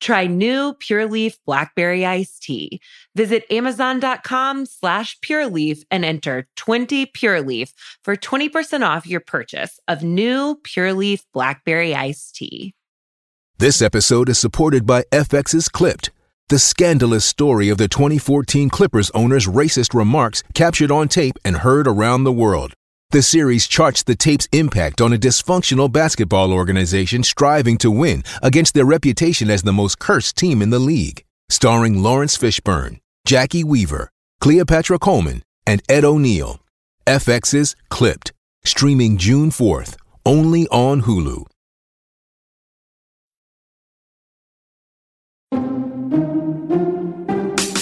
Try new Pure Leaf Blackberry Iced Tea. Visit Amazon.com slash Pure Leaf and enter 20 Pure Leaf for 20% off your purchase of new Pure Leaf Blackberry Iced Tea. This episode is supported by FX's Clipped, the scandalous story of the 2014 Clippers owner's racist remarks captured on tape and heard around the world. The series charts the tape's impact on a dysfunctional basketball organization striving to win against their reputation as the most cursed team in the league. Starring Laurence Fishburne, Jacki Weaver, Cleopatra Coleman, and Ed O'Neill. FX's Clipped, streaming June 4th, only on Hulu.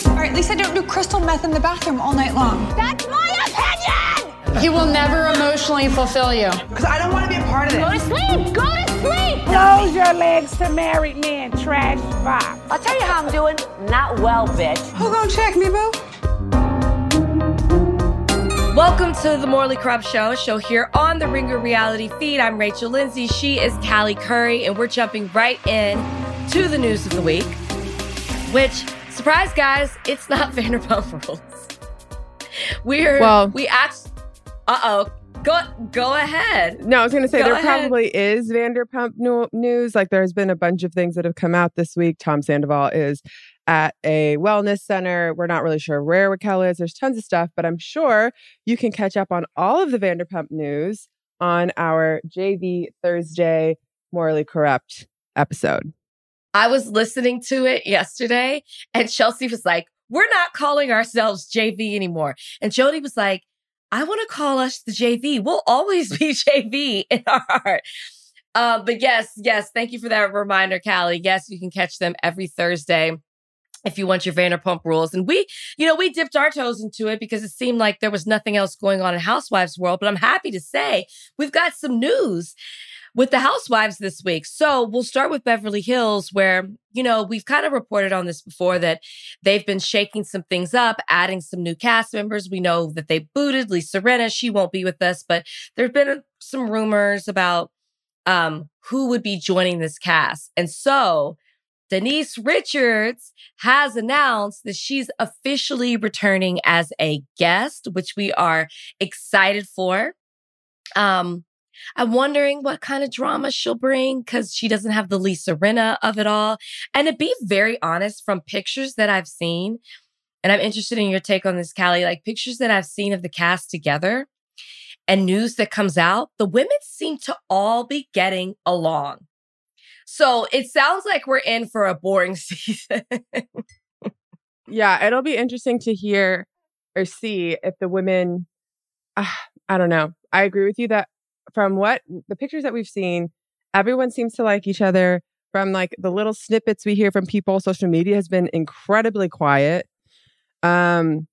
All right, at least I don't do crystal meth in the bathroom all night long. That's my opinion! He will never emotionally fulfill you. Because I don't want to be a part of this. Go to this. sleep! Go to sleep! Close your legs to married men, trash box. I'll tell you how I'm doing. Not well, bitch. Who gonna check me, boo? Welcome to the Morally Corrupt Show, show here on the Ringer Reality feed. I'm Rachel Lindsay. She is Callie Curry, and we're jumping right in to the news of the week. Which, surprise, guys, it's not Vanderpump Rules. We're Well- we act. Uh oh. Go go ahead. No, I was going to say Go there ahead. probably is Vanderpump news. Like there's been a bunch of things that have come out this week. Tom Sandoval is at a wellness center. We're not really sure where Raquel is. There's tons of stuff, but I'm sure you can catch up on all of the Vanderpump news on our JV Thursday Morally Corrupt episode. I was listening to it yesterday, and Chelsea was like, We're not calling ourselves JV anymore. And Jodi was like, I want to call us the JV. We'll always be JV in our heart. Uh, but yes, yes, thank you for that reminder, Callie. Yes, you can catch them every Thursday if you want your Vanderpump rules. And we, you know, we dipped our toes into it because it seemed like there was nothing else going on in Housewives world. But I'm happy to say we've got some news with the housewives this week. So we'll start with Beverly Hills, where, you know, we've kind of reported on this before that they've been shaking some things up, adding some new cast members. We know that they booted Lisa Rinna. She won't be with us, but there have been some rumors about um, who would be joining this cast. And so Denise Richards has announced that she's officially returning as a guest, which we are excited for. Um, I'm wondering what kind of drama she'll bring because she doesn't have the Lisa Rinna of it all. And to be very honest, from pictures that I've seen, and I'm interested in your take on this, Callie, like pictures that I've seen of the cast together and news that comes out, the women seem to all be getting along. So it sounds like we're in for a boring season. Yeah, it'll be interesting to hear or see if the women. Uh, I don't know. I agree with you that from what the pictures that we've seen, everyone seems to like each other. From like the little snippets we hear from people, social media has been incredibly quiet. Um,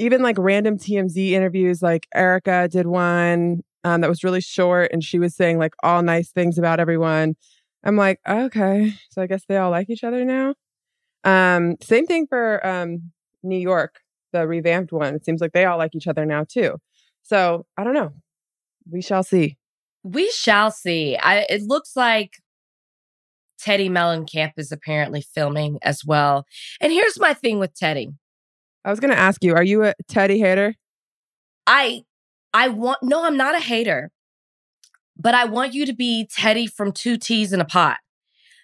even like random TMZ interviews, like Erika did one um, that was really short, and she was saying like all nice things about everyone. I'm like, okay, so I guess they all like each other now. Um, same thing for um New York, the revamped one. It seems like they all like each other now too. So I don't know. We shall see. we shall see. I, it looks like Teddi Mellencamp is apparently filming as well. And here's my thing with Teddi. I was gonna ask you, are you a Teddi hater? I I want no, I'm not a hater. But I want you to be Teddi from Two T's in a Pod.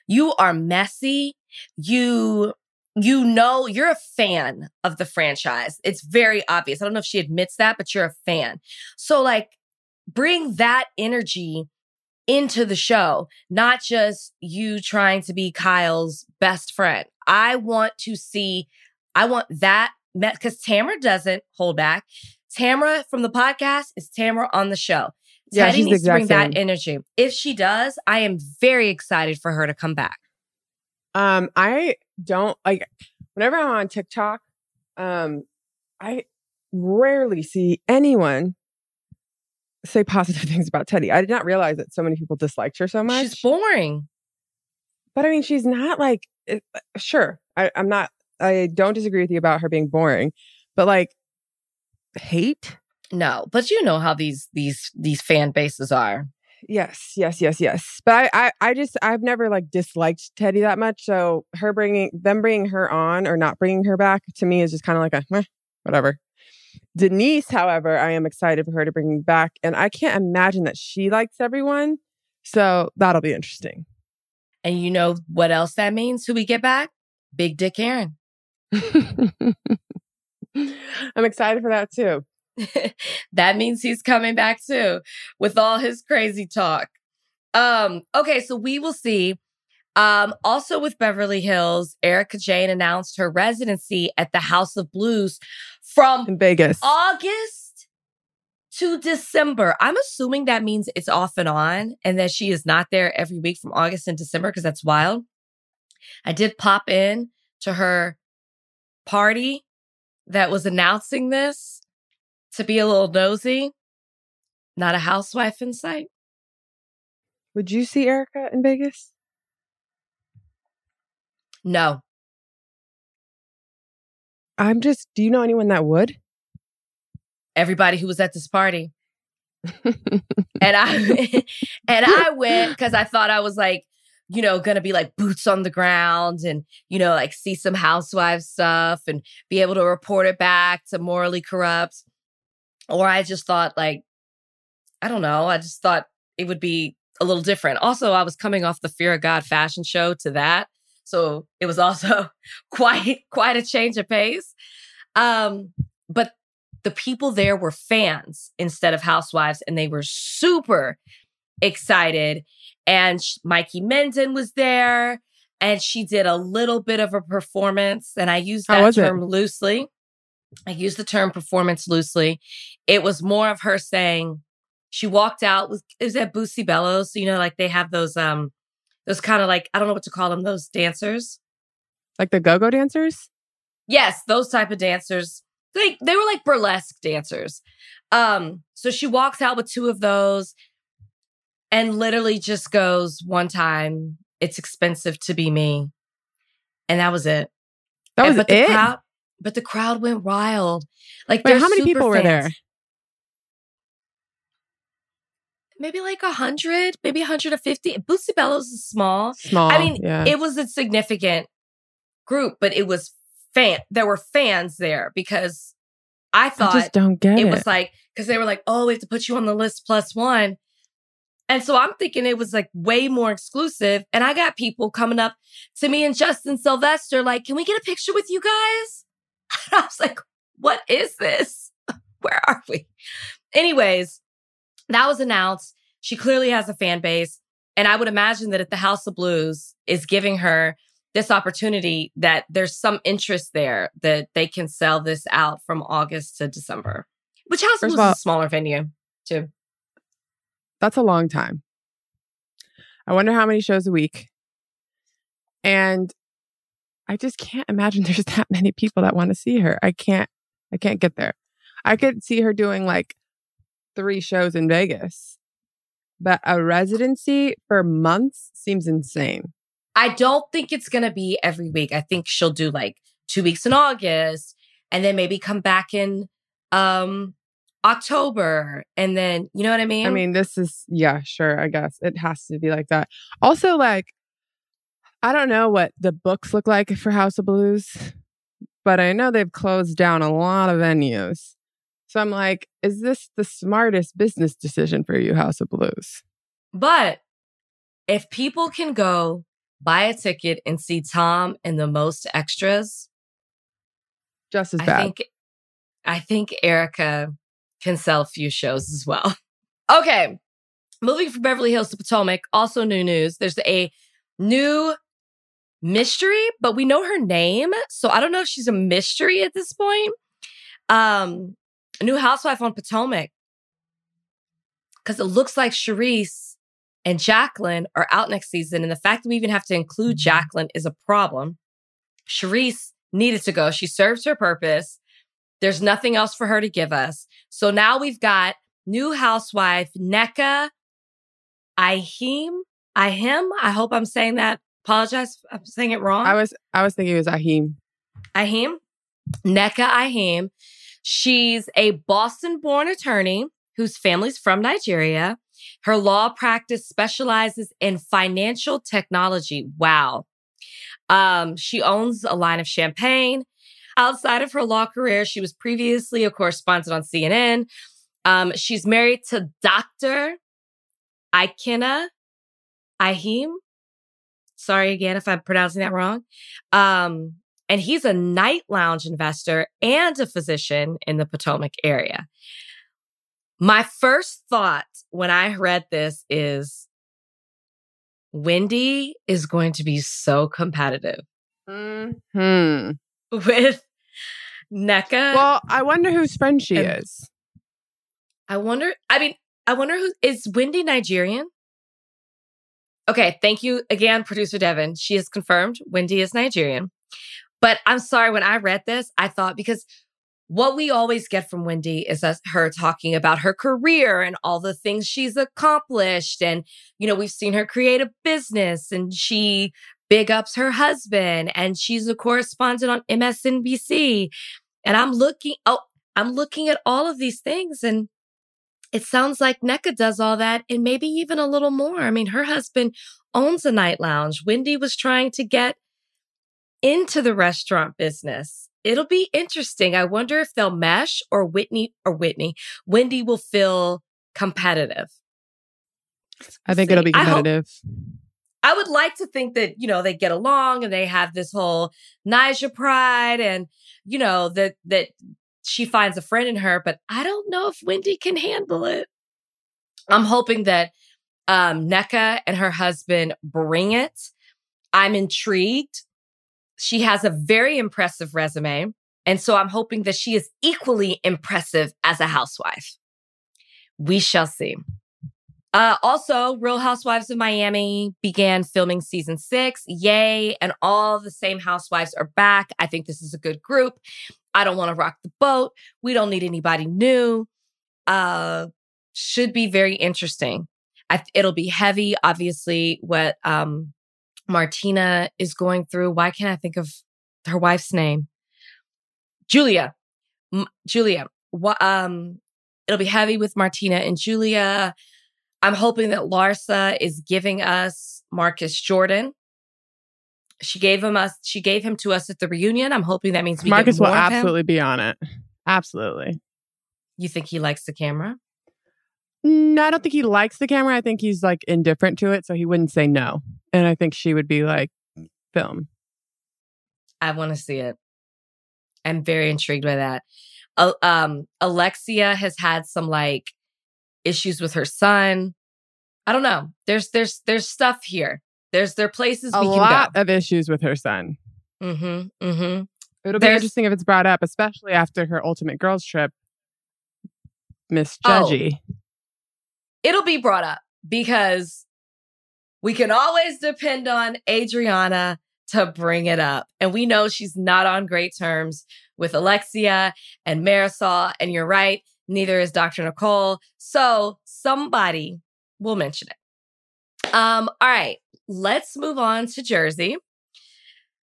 You are messy. You you know you're a fan of the franchise. It's very obvious. I don't know if she admits that, but you're a fan. So like bring that energy into the show, not just you trying to be Kyle's best friend. I want to see, I want that because Tamra doesn't hold back. Tamra from the podcast is Tamra on the show. Yeah, she's needs to bring that energy. If she does, I am very excited for her to come back. Um, I don't like whenever I'm on TikTok, um, I rarely see anyone say positive things about Teddi. I did not realize that so many people disliked her so much. She's boring. But I mean, she's not like it, sure. I, I'm not. I don't disagree with you about her being boring, but like hate. No, but you know how these these these fan bases are. Yes, yes, yes, yes. But I, I, I just, I've never like disliked Teddi that much. So her bringing them bringing her on or not bringing her back to me is just kind of like a eh, whatever. Denise, however, I am excited for her to bring back, and I can't imagine that she likes everyone. So that'll be interesting. And you know what else that means? Who we get back? Big Dick Aaron. I'm excited for that too. that means he's coming back too with all his crazy talk. Um, okay, so we will see. Um, also with Beverly Hills, Erika Jayne announced her residency at the House of Blues from in Vegas. August to December. I'm assuming that means it's off and on and that she is not there every week from August and December because that's wild. I did pop in to her party that was announcing this to be a little nosy. Not a housewife in sight. Would you see Erika in Vegas? No. I'm just, do you know anyone that would? Everybody who was at this party. and I and I went because I thought I was like, you know, gonna be like boots on the ground and, you know, like see some housewives stuff and be able to report it back to morally corrupt. Or I just thought like, I don't know, I just thought it would be a little different. Also, I was coming off the Fear of God fashion show to that. So it was also quite quite a change of pace. Um, but the people there were fans instead of housewives, and they were super excited. And Mikey Menden was there, and she did a little bit of a performance. And I use that term it? loosely. I use the term performance loosely. It was more of her saying she walked out with it was at Bootsy Bellows. So, you know, like they have those um those kind of like I don't know what to call them, those dancers. Like the go-go dancers? Yes, those type of dancers. They they were like burlesque dancers. Um, so she walks out with two of those and literally just goes one time, it's expensive to be me. And that was it. That was and, but it. The crowd, but the crowd went wild. Like, Wait, how many people fans. were there? Maybe like a hundred, maybe 150. Bootsy Bellows is small. Small. I mean, yeah. it was a significant group, but it was fan. There were fans there because I thought I just don't get it. it was like because they were like, "Oh, we have to put you on the list one," and so I'm thinking it was like way more exclusive. And I got people coming up to me and Justin Sylvester like, "Can we get a picture with you guys?" And I was like, "What is this? Where are we?" Anyways, that was announced. She clearly has a fan base. And I would imagine that if the House of Blues is giving her this opportunity, that there's some interest there that they can sell this out from August to December, which House of Blues all, is a smaller venue too. That's a long time. I wonder how many shows a week. And I just can't imagine there's that many people that want to see her. I can't, I can't get there. I could see her doing like three shows in Vegas. But a residency for months seems insane. I don't think it's going to be every week. I think she'll do like two weeks in August and then maybe come back in um October and then you know what I mean? I mean, this is yeah, sure, I guess. It has to be like that. Also like I don't know what the books look like for House of Blues, but I know they've closed down a lot of venues. So I'm like, is this the smartest business decision for you, House of Blues? But if people can go buy a ticket and see Tom and the most extras. Just as I bad. think I think Erika can sell a few shows as well. Okay. Moving from Beverly Hills to Potomac, also new news. There's a new mystery, but we know her name. So I don't know if she's a mystery at this point. Um, a new housewife on Potomac. Because it looks like Charrisse and Jacqueline are out next season. And the fact that we even have to include mm-hmm. Jacqueline is a problem. Charrisse needed to go. She serves her purpose. There's nothing else for her to give us. So now we've got new housewife Nneka Ihim. Ihim. I hope I'm saying that. Apologize if I'm saying it wrong. I was I was thinking it was Ahim. Ahim. Nneka Ihim. She's a Boston born attorney whose family's from Nigeria. Her law practice specializes in financial technology. Wow. Um, she owns a line of champagne. Outside of her law career, she was previously a correspondent on CNN. Um, she's married to Dr. Ikena Ihim. Sorry again if I'm pronouncing that wrong. Um, and he's a night lounge investor and a physician in the Potomac area. My first thought when I read this is Wendy is going to be so competitive Hmm. with Nneka. Well, I wonder whose friend she And- is. I wonder, I mean, I wonder who is Wendy Nigerian? Okay, thank you again, producer Devon. She has confirmed Wendy is Nigerian. But I'm sorry, when I read this, I thought because what we always get from Wendy is us, her talking about her career and all the things she's accomplished. And, you know, we've seen her create a business and she big ups her husband and she's a correspondent on MSNBC. And I'm looking, oh, I'm looking at all of these things and it sounds like Nneka does all that and maybe even a little more. I mean, her husband owns a night lounge. Wendy was trying to get into the restaurant business. It'll be interesting. I wonder if they'll mesh or Whitney or Whitney, Wendy will feel competitive. I think See, it'll be I hope- competitive. I would like to think that, you know, they get along and they have this whole Naija pride and, you know, that, that she finds a friend in her, but I don't know if Wendy can handle it. I'm hoping that, um, Nneka and her husband bring it. I'm intrigued. She has a very impressive resume. And so I'm hoping that she is equally impressive as a housewife. We shall see. Uh, also, Real Housewives of Miami began filming season six. Yay. And all the same housewives are back. I think this is a good group. I don't want to rock the boat. We don't need anybody new. Uh, should be very interesting. I, it'll be heavy, obviously, what um, Martina is going through. Why can't I think of her wife's name? Julia. M- Julia. What, um, it'll be heavy with Martina and Julia. I'm hoping that Larsa is giving us Marcus Jordan. She gave him us. She gave him to us at the reunion. I'm hoping that means we Marcus get will more of him. absolutely be on it. Absolutely. You think he likes the camera? No, I don't think he likes the camera. I think he's like indifferent to it, so he wouldn't say no. And I think she would be like, film. I want to see it. I'm very intrigued by that. Uh, um, Alexia has had some like issues with her son. I don't know. There's there's there's stuff here. There's there are places A lot of issues with her son. Mm-hmm. Mm-hmm. It'll be There's- interesting if it's brought up, especially after her ultimate girls trip. Miss Oh. It'll be brought up because we can always depend on Adriana to bring it up. And we know she's not on great terms with Alexia and Marisol. And you're right, neither is Dr. Nicole. So somebody will mention it. Um, all right, let's move on to Jersey.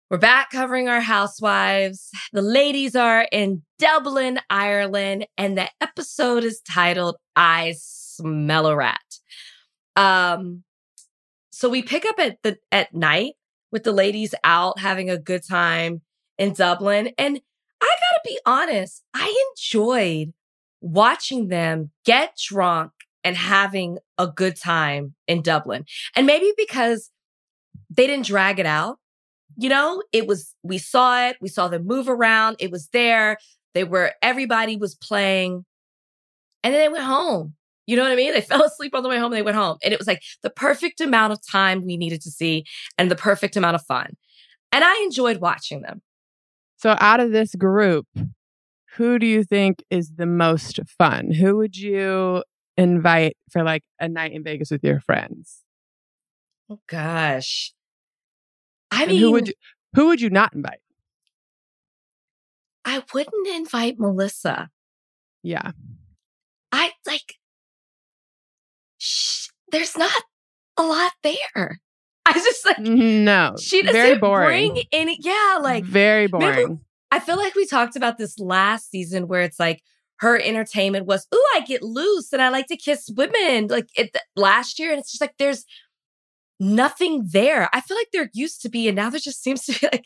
We're back covering our housewives. The ladies are in Dublin, Ireland, and the episode is titled I Smell a Rat. Um, so we pick up at the at night with the ladies out having a good time in Dublin. And I gotta be honest, I enjoyed watching them get drunk and having a good time in Dublin. And maybe because they didn't drag it out. You know, it was, we saw it, we saw them move around, it was there. They were, everybody was playing. And then they went home. You know what I mean? They fell asleep on the way home and they went home. And it was like the perfect amount of time we needed to see and the perfect amount of fun. And I enjoyed watching them. So, out of this group, who do you think is the most fun? Who would you invite for like a night in Vegas with your friends? Oh gosh. I And mean, who would you, who would you not invite? I wouldn't invite Melissa. Yeah. I like, there's not a lot there. I just like, No. she doesn't very boring. bring any, yeah, like, very remember- boring. I feel like we talked about this last season where it's like her entertainment was, ooh, I get loose and I like to kiss women like it last year. And it's just like there's nothing there. I feel like there used to be, and now there just seems to be like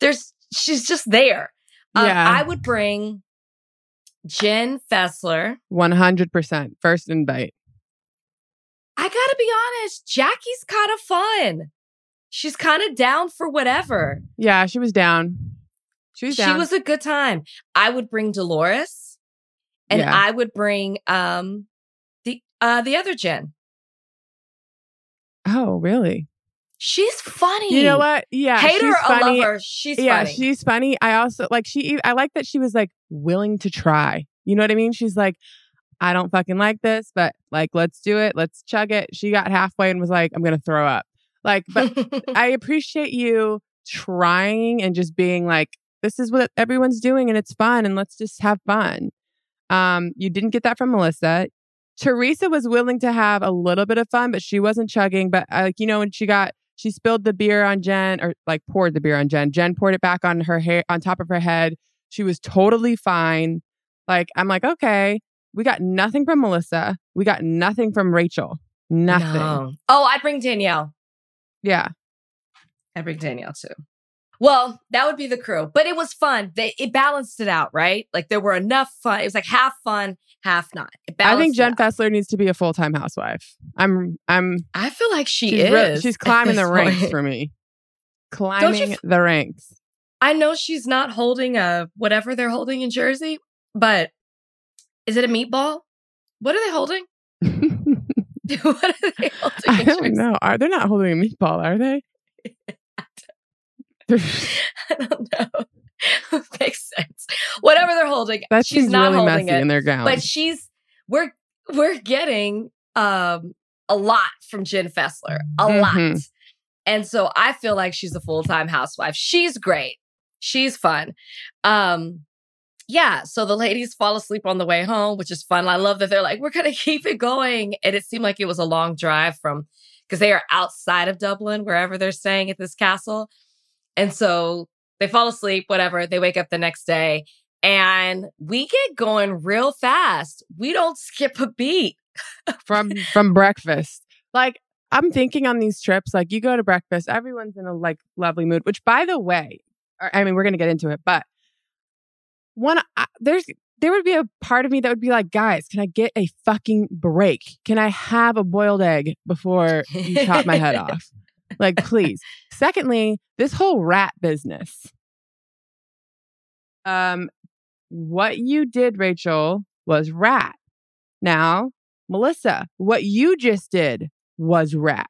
there's she's just there. Um, Yeah. I would bring Jen Fessler. 100%. First invite. I gotta be honest, Jackie's kind of fun. She's kind of down for whatever. Yeah, she was down. She was She was a good time. I would bring Dolores, and Yeah. I would bring um the uh the other Jen. oh, really? She's funny. You know what? Yeah. Hate her she's or funny. love her, she's yeah, funny. she's funny. I also like she. I like that she was like willing to try. You know what I mean? She's like, I don't fucking like this, but like, let's do it. Let's chug it. She got halfway and was like, I'm gonna throw up. Like, but I appreciate you trying and just being like, this is what everyone's doing and it's fun and let's just have fun. Um, you didn't get that from Melissa. Teresa was willing to have a little bit of fun, but she wasn't chugging. But uh, like, you know, when she got, she spilled the beer on Jen or like poured the beer on Jen. Jen poured it back on her hair, on top of her head. She was totally fine. Like, I'm like, okay, we got nothing from Melissa. We got nothing from Rachel. Nothing. No. Oh, I'd bring Danielle. Yeah. I'd bring Danielle too. Well, that would be the crew, but it was fun. They it balanced it out, right? Like there were enough fun. It was like half fun, half not. It I think Jen. Fessler needs to be a full time housewife. I'm I'm I feel like she she's is. she's climbing the ranks point. for me. Climbing f- the ranks. I know she's not holding a whatever they're holding in Jersey, but is it a meatball? What are they holding? what are they holding? I don't Jersey? know. Are they're not holding a meatball, are they? I don't know. Makes sense. Whatever they're holding, that she's not really holding it. in their gown. but she's we're we're getting um a lot from Jen Fessler, a lot. Mhm. And so I feel like she's a full-time housewife. She's great. She's fun. Um yeah, so the ladies fall asleep on the way home, which is fun. I love that they're like, we're gonna keep it going. And it seemed like it was a long drive from because they are outside of Dublin, wherever they're staying at this castle. And so they fall asleep, whatever. They wake up the next day and we get going real fast. We don't skip a beat. from from breakfast. Like I'm thinking on these trips, like you go to breakfast, everyone's in a like lovely mood. Which, by the way, or- I mean we're gonna get into it, but one I, there's there would be a part of me that would be like, guys, can I get a fucking break? Can I have a boiled egg before you chop my head off? Like, please. Secondly, this whole rat business. Um, what you did, Rachel, was rat. Now, Melissa, what you just did was rat.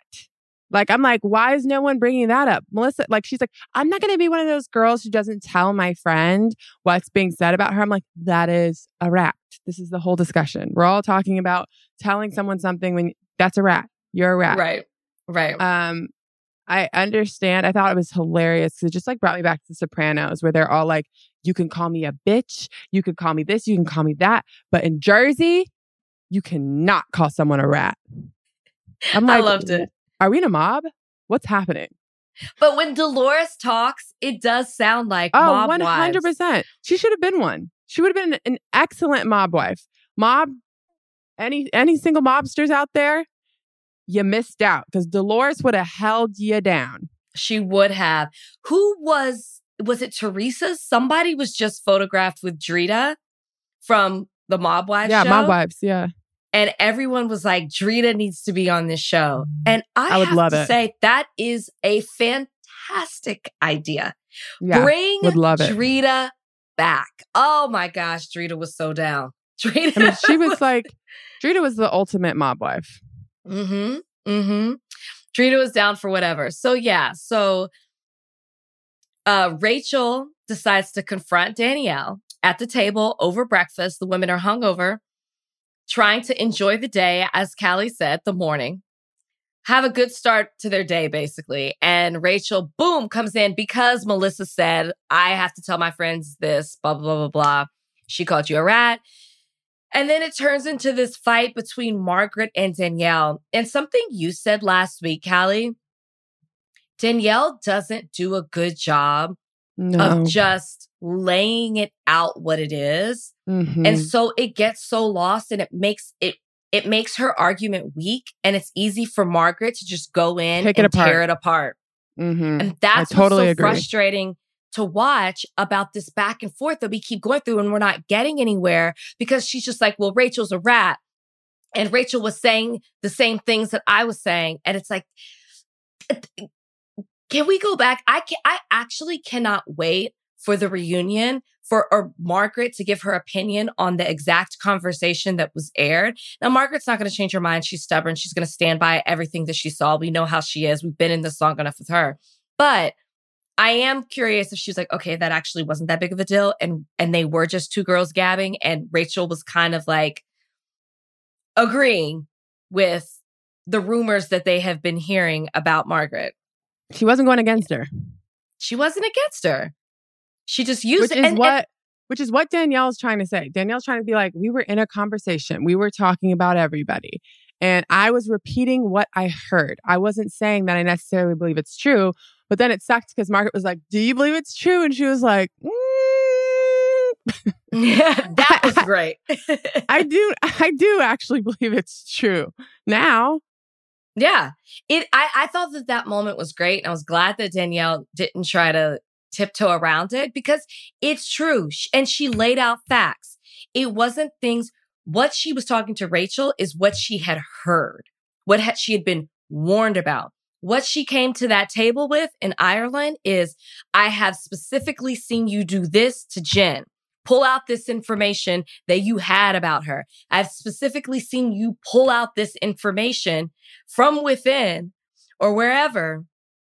Like, I'm like, why is no one bringing that up? Melissa, like, she's like, I'm not going to be one of those girls who doesn't tell my friend what's being said about her. I'm like, that is a rat. This is the whole discussion. We're all talking about telling someone something when that's a rat. You're a rat. Right. Right. Um, I understand. I thought it was hilarious because it just like brought me back to The Sopranos, where they're all like, "You can call me a bitch, you can call me this, you can call me that," but in Jersey, you cannot call someone a rat. I'm like, I loved it. Are we in a mob? What's happening? But when Dolores talks, it does sound like Oh, mob one hundred wives. percent. She should have been one. She would have been an excellent mob wife. Mob, any any single mobsters out there, you missed out because Dolores would have held you down. She would have. Who was was it Teresa? Somebody was just photographed with Drita from the Mob Wives yeah, show. mob wives. Yeah. And everyone was like, Drita needs to be on this show. And I, I would have love to it. say that is a fantastic idea. Yeah, Bring would love it. Drita back. Oh my gosh, Drita was so down. Drita. I mean, she was like, Drita was the ultimate mob wife. Mm-hmm. Mm-hmm. Drita was down for whatever. So yeah, so uh Rachel decides to confront Danielle at the table over breakfast. The women are hungover, trying to enjoy the day, as Callie said, the morning. Have a good start to their day, basically. And Rachel, boom, comes in because Melissa said, I have to tell my friends this, blah, blah, blah, blah, blah. She called you a rat. And then it turns into this fight between Margaret and Danielle. And something you said last week, Callie, Danielle doesn't do a good job No. of just laying it out what it is. Mhm. And so it gets so lost and it makes it it makes her argument weak and it's easy for Margaret to just go in Pick it and tear it apart. Mhm. And that's totally what's so agree. frustrating to watch about this back and forth that we keep going through and we're not getting anywhere because she's just like, well, Rachel's a rat. And Rachel was saying the same things that I was saying. And it's like, can we go back? I can I actually cannot wait for the reunion for or Margaret to give her opinion on the exact conversation that was aired. Now Margaret's not going to change her mind. She's stubborn. She's going to stand by everything that she saw. We know how she is. We've been in this long enough with her. But I am curious if she's like, okay, that actually wasn't that big of a deal, and and they were just two girls gabbing, and Rachel was kind of like agreeing with the rumors that they have been hearing about Margaret. She wasn't going against her. She wasn't against her. She just used which it. is and- what and- which is what Danielle's trying to say. Danielle's trying to be like, we were in a conversation. We were talking about everybody. And I was repeating what I heard. I wasn't saying that I necessarily believe it's true. But then it sucked because Margaret was like, Do you believe it's true? And she was like, "Mm." yeah, that was great. I do I do actually believe it's true. Now, Yeah. It I, I thought that that moment was great. And I was glad that Danielle didn't try to tiptoe around it because it's true. And she laid out facts. It wasn't things, what she was talking to Rachel is what she had heard, what had, she had been warned about. What she came to that table with in Ireland is I have specifically seen you do this to Jen. Pull out this information that you had about her. I've specifically seen you pull out this information from within or wherever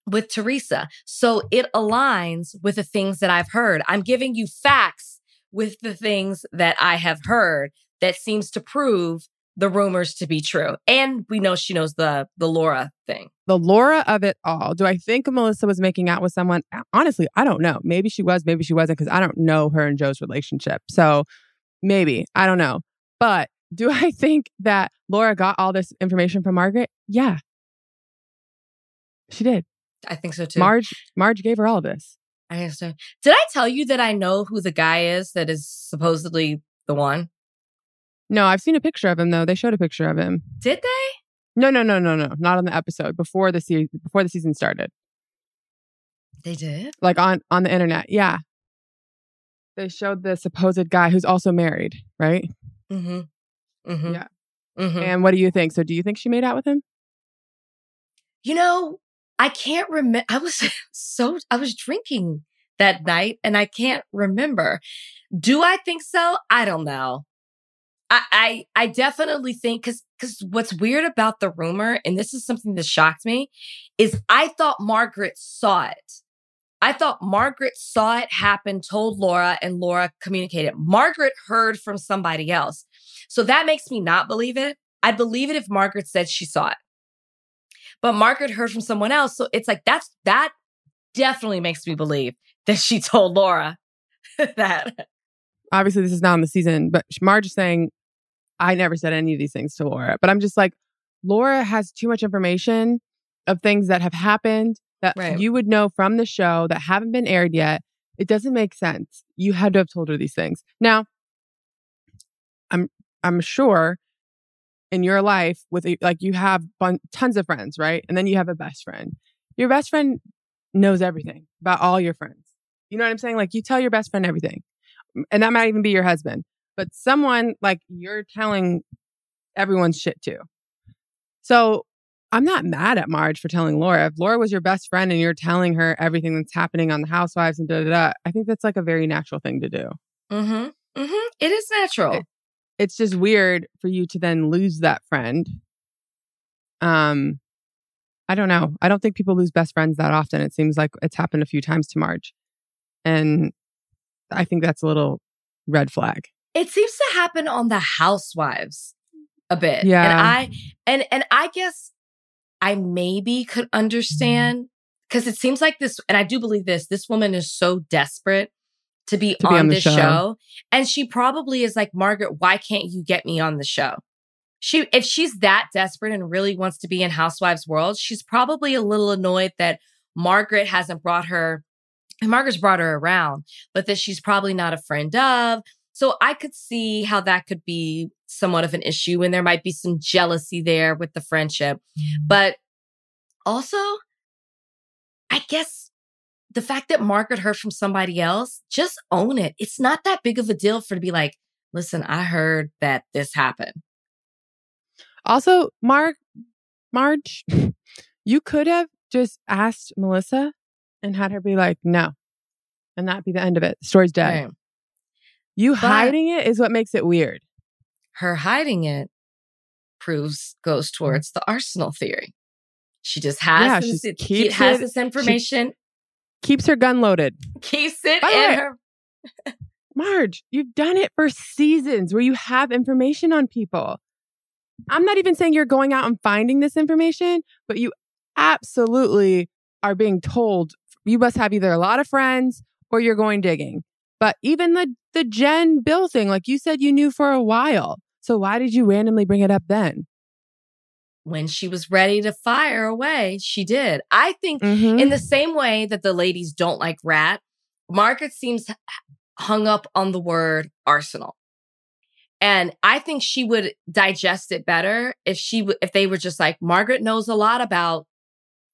with Teresa. So it aligns with the things that I've heard. I'm giving you facts with the things that I have heard that seems to prove the rumors to be true. And we know she knows the the Laura thing. the Laura of it all. Do I think Melissa was making out with someone? Honestly, I don't know. Maybe she was, maybe she wasn't, because I don't know her and Joe's relationship. So maybe, I don't know. But do I think that Laura got all this information from Margaret? Yeah. She did. I think so too. Marge Marge gave her all of this. I think so. Did I tell you that I know who the guy is that is supposedly the one? No, I've seen a picture of him though. They showed a picture of him. Did they? No, no, no, no, no. Not on the episode before the se- before the season started. They did. Like on on the internet. Yeah. They showed the supposed guy who's also married, right? Mm-hmm. Mm-hmm. Yeah. Mm-hmm. And what do you think? So do you think she made out with him? You know, I can't remember. I was so, I was drinking that night and I can't remember. Do I think so? I don't know. I, I, I definitely think because, because what's weird about the rumor, and this is something that shocked me, is I thought Margaret saw it. I thought Margaret saw it happen, told Laura, and Laura communicated. Margaret heard from somebody else. So that makes me not believe it. I'd believe it if Margaret said she saw it but Margaret heard from someone else. So it's like that's that definitely makes me believe that she told Laura that. Obviously, this is not in the season, but Marge is saying, I never said any of these things to Laura. But I'm just like, Laura has too much information of things that have happened that Right. you would know from the show that haven't been aired yet. It doesn't make sense. You had to have told her these things. Now, I'm I'm sure in your life with a- like you have bun- tons of friends, right? And then you have a best friend. Your best friend knows everything about all your friends. You know what I'm saying? Like you tell your best friend everything. And that might even be your husband. But someone like you're telling everyone's shit too. So I'm not mad at Marge for telling Laura. If Laura was your best friend and you're telling her everything that's happening on the housewives and da da da, I think that's like a very natural thing to do. Mm-hmm. Mm-hmm. It is natural. It, it's just weird for you to then lose that friend. Um, I don't know. I don't think people lose best friends that often. It seems like it's happened a few times to Marge. And I think that's a little red flag. It seems to happen on the housewives a bit. Yeah. And I and and I guess I maybe could understand because it seems like this, and I do believe this, this woman is so desperate to be, To on, be on this show. show. And she probably is like, Margaret, why can't you get me on the show? She if she's that desperate and really wants to be in Housewives world, she's probably a little annoyed that Margaret hasn't brought her and Margaret's brought her around, but that she's probably not a friend of. So I could see how that could be somewhat of an issue and there might be some jealousy there with the friendship. Mm. But also, I guess the fact that Margaret heard from somebody else, just own it. It's not that big of a deal for to be like, listen, I heard that this happened. Also, Mark, Marge, you could have just asked Melissa and had her be like, no. And that'd be the end of it. The story's dead. Right. You But- hiding it is what makes it weird. Her hiding it proves goes towards the arsenal theory. She just has Yeah, this, keeps has it- this information, Keeps her gun loaded. keeps it By in her. Marge, you've done it for seasons where you have information on people. I'm not even saying you're going out and finding this information, but you absolutely are being told you must have either a lot of friends or you're going digging. But even the the Jen Bill thing, like you said you knew for a while. So why did you randomly bring it up then? When she was ready to fire away, she did. I think Mhm. in the same way that the ladies don't like rat, Margaret seems hung up on the word arsenal. And I think she would digest it better if she w- if they were just like Margaret knows a lot about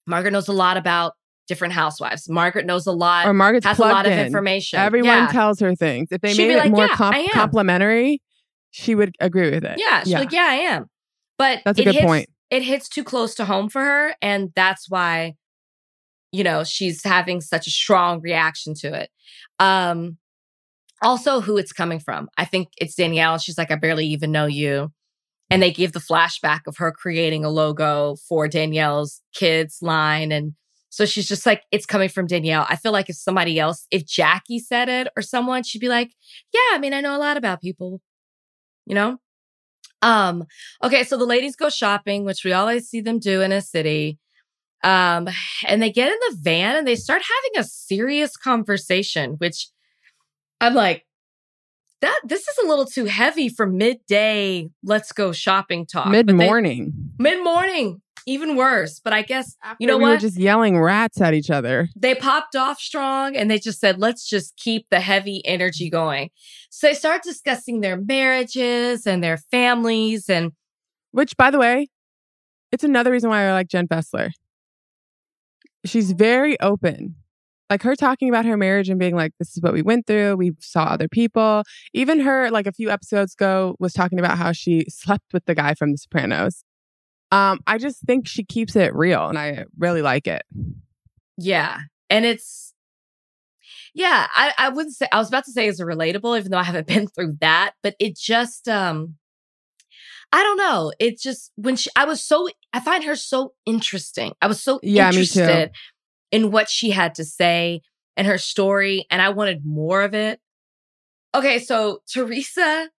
Margaret knows a lot about different housewives. Margaret knows a lot or Margaret's has a lot of information. Everyone yeah. tells her things. If they She'd made it like, more "Yeah, com- complimentary, she would agree with it. Yeah, she's like, yeah, I am. But That's a good hits, point. It hits too close to home for her, and that's why, you know, she's having such a strong reaction to it. Um, also, who it's coming from. I think it's Danielle. She's like, I barely even know you. And they give the flashback of her creating a logo for Danielle's kids line. And so she's just like, it's coming from Danielle. I feel like if somebody else, if Jackie said it or someone, she'd be like, yeah, I mean, I know a lot about people, you know? Um, okay, so the ladies go shopping, which we always see them do in a city. Um, and they get in the van and they start having a serious conversation, which I'm like, that this is a little too heavy for midday. Let's go shopping talk. Mid morning. Mid morning, even worse. But I guess you know we what? were just yelling rats at each other. they popped off strong and they just said, let's just keep the heavy energy going. So they start discussing their marriages and their families and Which, by the way, it's another reason why I like Jen Fessler. She's very open. Like her talking about her marriage and being like, this is what we went through. We saw other people. Even her, like a few episodes ago, was talking about how she slept with the guy from The Sopranos. Um, I just think she keeps it real and I really like it. Yeah. And it's, yeah, I, I wouldn't say, I was about to say it's relatable, even though I haven't been through that, but it just, um, I don't know. It just, when she, I was so, I find her so interesting. I was so Yeah, me too. interested in what she had to say and her story, and I wanted more of it. Okay. So Teresa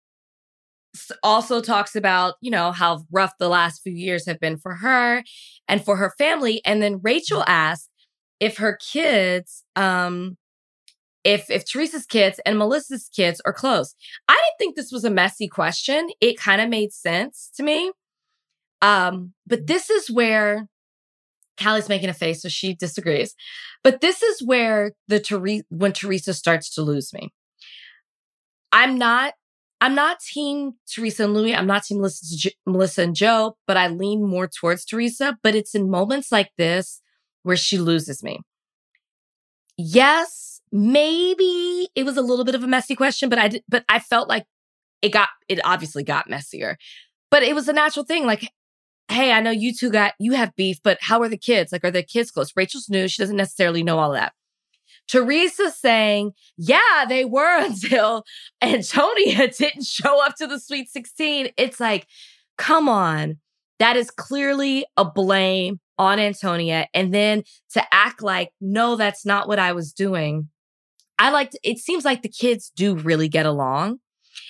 also talks about, you know, how rough the last few years have been for her and for her family. And then Rachel asks if her kids, um, if if Teresa's kids and Melissa's kids are close. I didn't think this was a messy question. It kind of made sense to me. Um, but this is where Callie's making a face, so she disagrees. But this is where the Teresa when Teresa starts to lose me. I'm not I'm not team Teresa and Luis. I'm not team Melissa, and Joe, but I lean more towards Teresa. But it's in moments like this where she loses me. Yes, maybe it was a little bit of a messy question, but I did, but I felt like it got it obviously got messier. but it was a natural thing. Like, hey, I know you two got you have beef, but how are the kids? Like, are the kids close? Rachel's new; she doesn't necessarily know all that. Teresa saying, yeah, they were until Antonia didn't show up to the Sweet 16. It's like, come on. That is clearly a blame on Antonia. And then to act like, no, that's not what I was doing. I like, it seems like the kids do really get along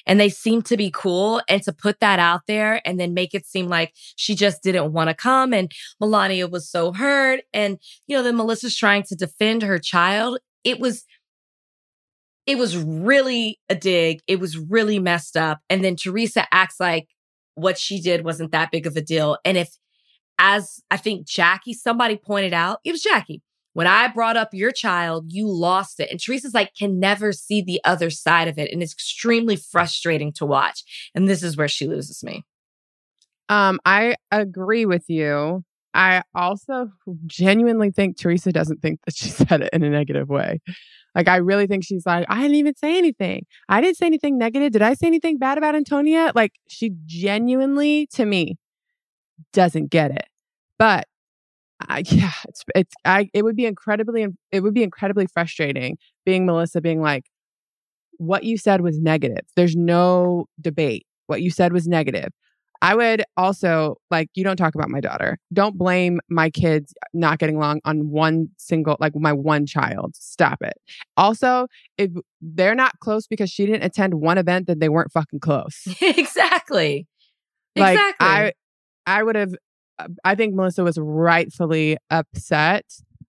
and they seem to be cool. And to put that out there and then make it seem like she just didn't want to come and Milania was so hurt. And, you know, then Melissa's trying to defend her child. It was, it was really a dig. It was really messed up. And then Teresa acts like what she did wasn't that big of a deal. And if, as I think Jackie, somebody pointed out, it was Jackie. When I brought up your child, you lost it. And Teresa's like, can never see the other side of it. And it's extremely frustrating to watch. And this is where she loses me. Um, I agree with you. I also genuinely think Teresa doesn't think that she said it in a negative way. Like, I really think she's like, I didn't even say anything. I didn't say anything negative. Did I say anything bad about Antonia? Like, she genuinely, to me, doesn't get it. But uh, yeah, it's it's I it would be incredibly it would be incredibly frustrating being Melissa being like what you said was negative. There's no debate. What you said was negative. I would also like you don't talk about my daughter. Don't blame my kids not getting along on one single like my one child. Stop it. Also, if they're not close because she didn't attend one event, then they weren't fucking close. exactly. Like exactly. I I would have I think Melissa was rightfully upset.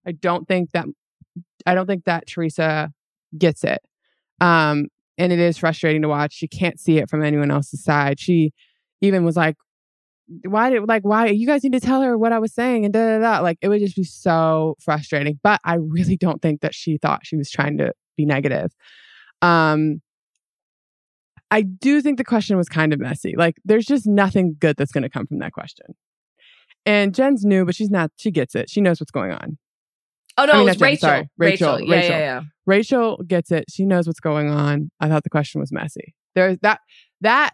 I don't think that I don't think that Teresa gets it. Um and it is frustrating to watch. She can't see it from anyone else's side. She even was like, why did like why you guys need to tell her what I was saying and da da da. Like it would just be so frustrating. But I really don't think that she thought she was trying to be negative. Um I do think the question was kind of messy. Like there's just nothing good that's gonna come from that question. And Jen's new, but she's not, she gets it. She knows what's going on. Oh no, I mean, it was not Jen, Rachel. sorry. Rachel. Rachel. Yeah, Rachel. yeah, yeah. Rachel gets it. She knows what's going on. I thought the question was messy. There's that that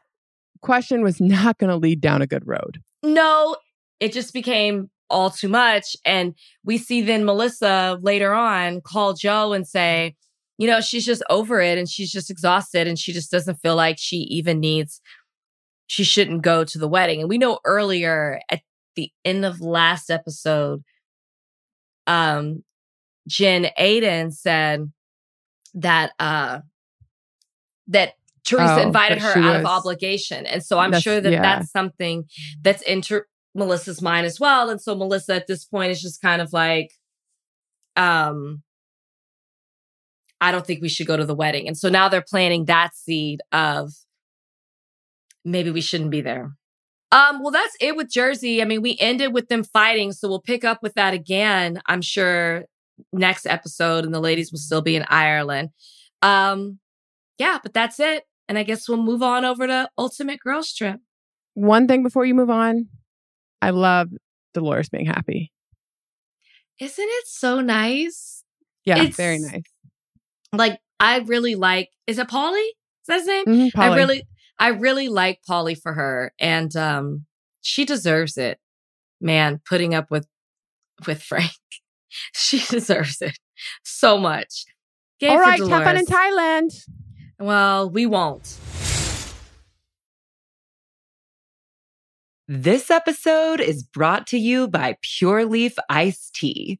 question was not going to lead down a good road. No, it just became all too much. And we see then Melissa later on call Joe and say, you know, she's just over it and she's just exhausted and she just doesn't feel like she even needs, she shouldn't go to the wedding. And we know earlier at the end of last episode, um, Jen Aydin said that, uh, that Teresa Oh, invited her out of obligation. And so I'm That's- sure that yeah. that's something that's in Ter- Melissa's mind as well. And so Melissa at this point is just kind of like, um, I don't think we should go to the wedding. And so now they're planting that seed of maybe we shouldn't be there. Um, well, that's it with Jersey. I mean, we ended with them fighting, so we'll pick up with that again, I'm sure, next episode, and the ladies will still be in Ireland. Um, yeah, but that's it. And I guess we'll move on over to Ultimate Girls Trip. One thing before you move on, I love Dolores being happy. Isn't it so nice? Yeah, It's- very nice. Like, I really like, is it Paulie? Is that his name? Mhm, I really, I really like Paulie for her, and um, she deserves it. Man, putting up with with Frank, she deserves it so much. Yay All for have fun in Thailand. Well, we won't. This episode is brought to you by Pure Leaf Iced Tea.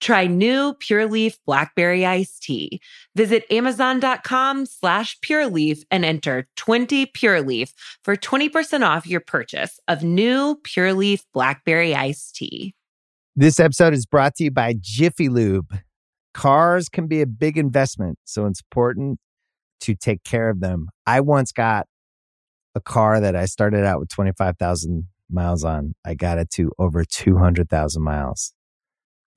Try new Pure Leaf Blackberry Iced Tea. Visit Amazon.com slash Pure Leaf and enter 20 Pure Leaf for 20% off your purchase of new Pure Leaf Blackberry Iced Tea. This episode is brought to you by Jiffy Lube. Cars can be a big investment, so it's important to take care of them. I once got a car that I started out with 25,000 miles on. I got it to over 200,000 miles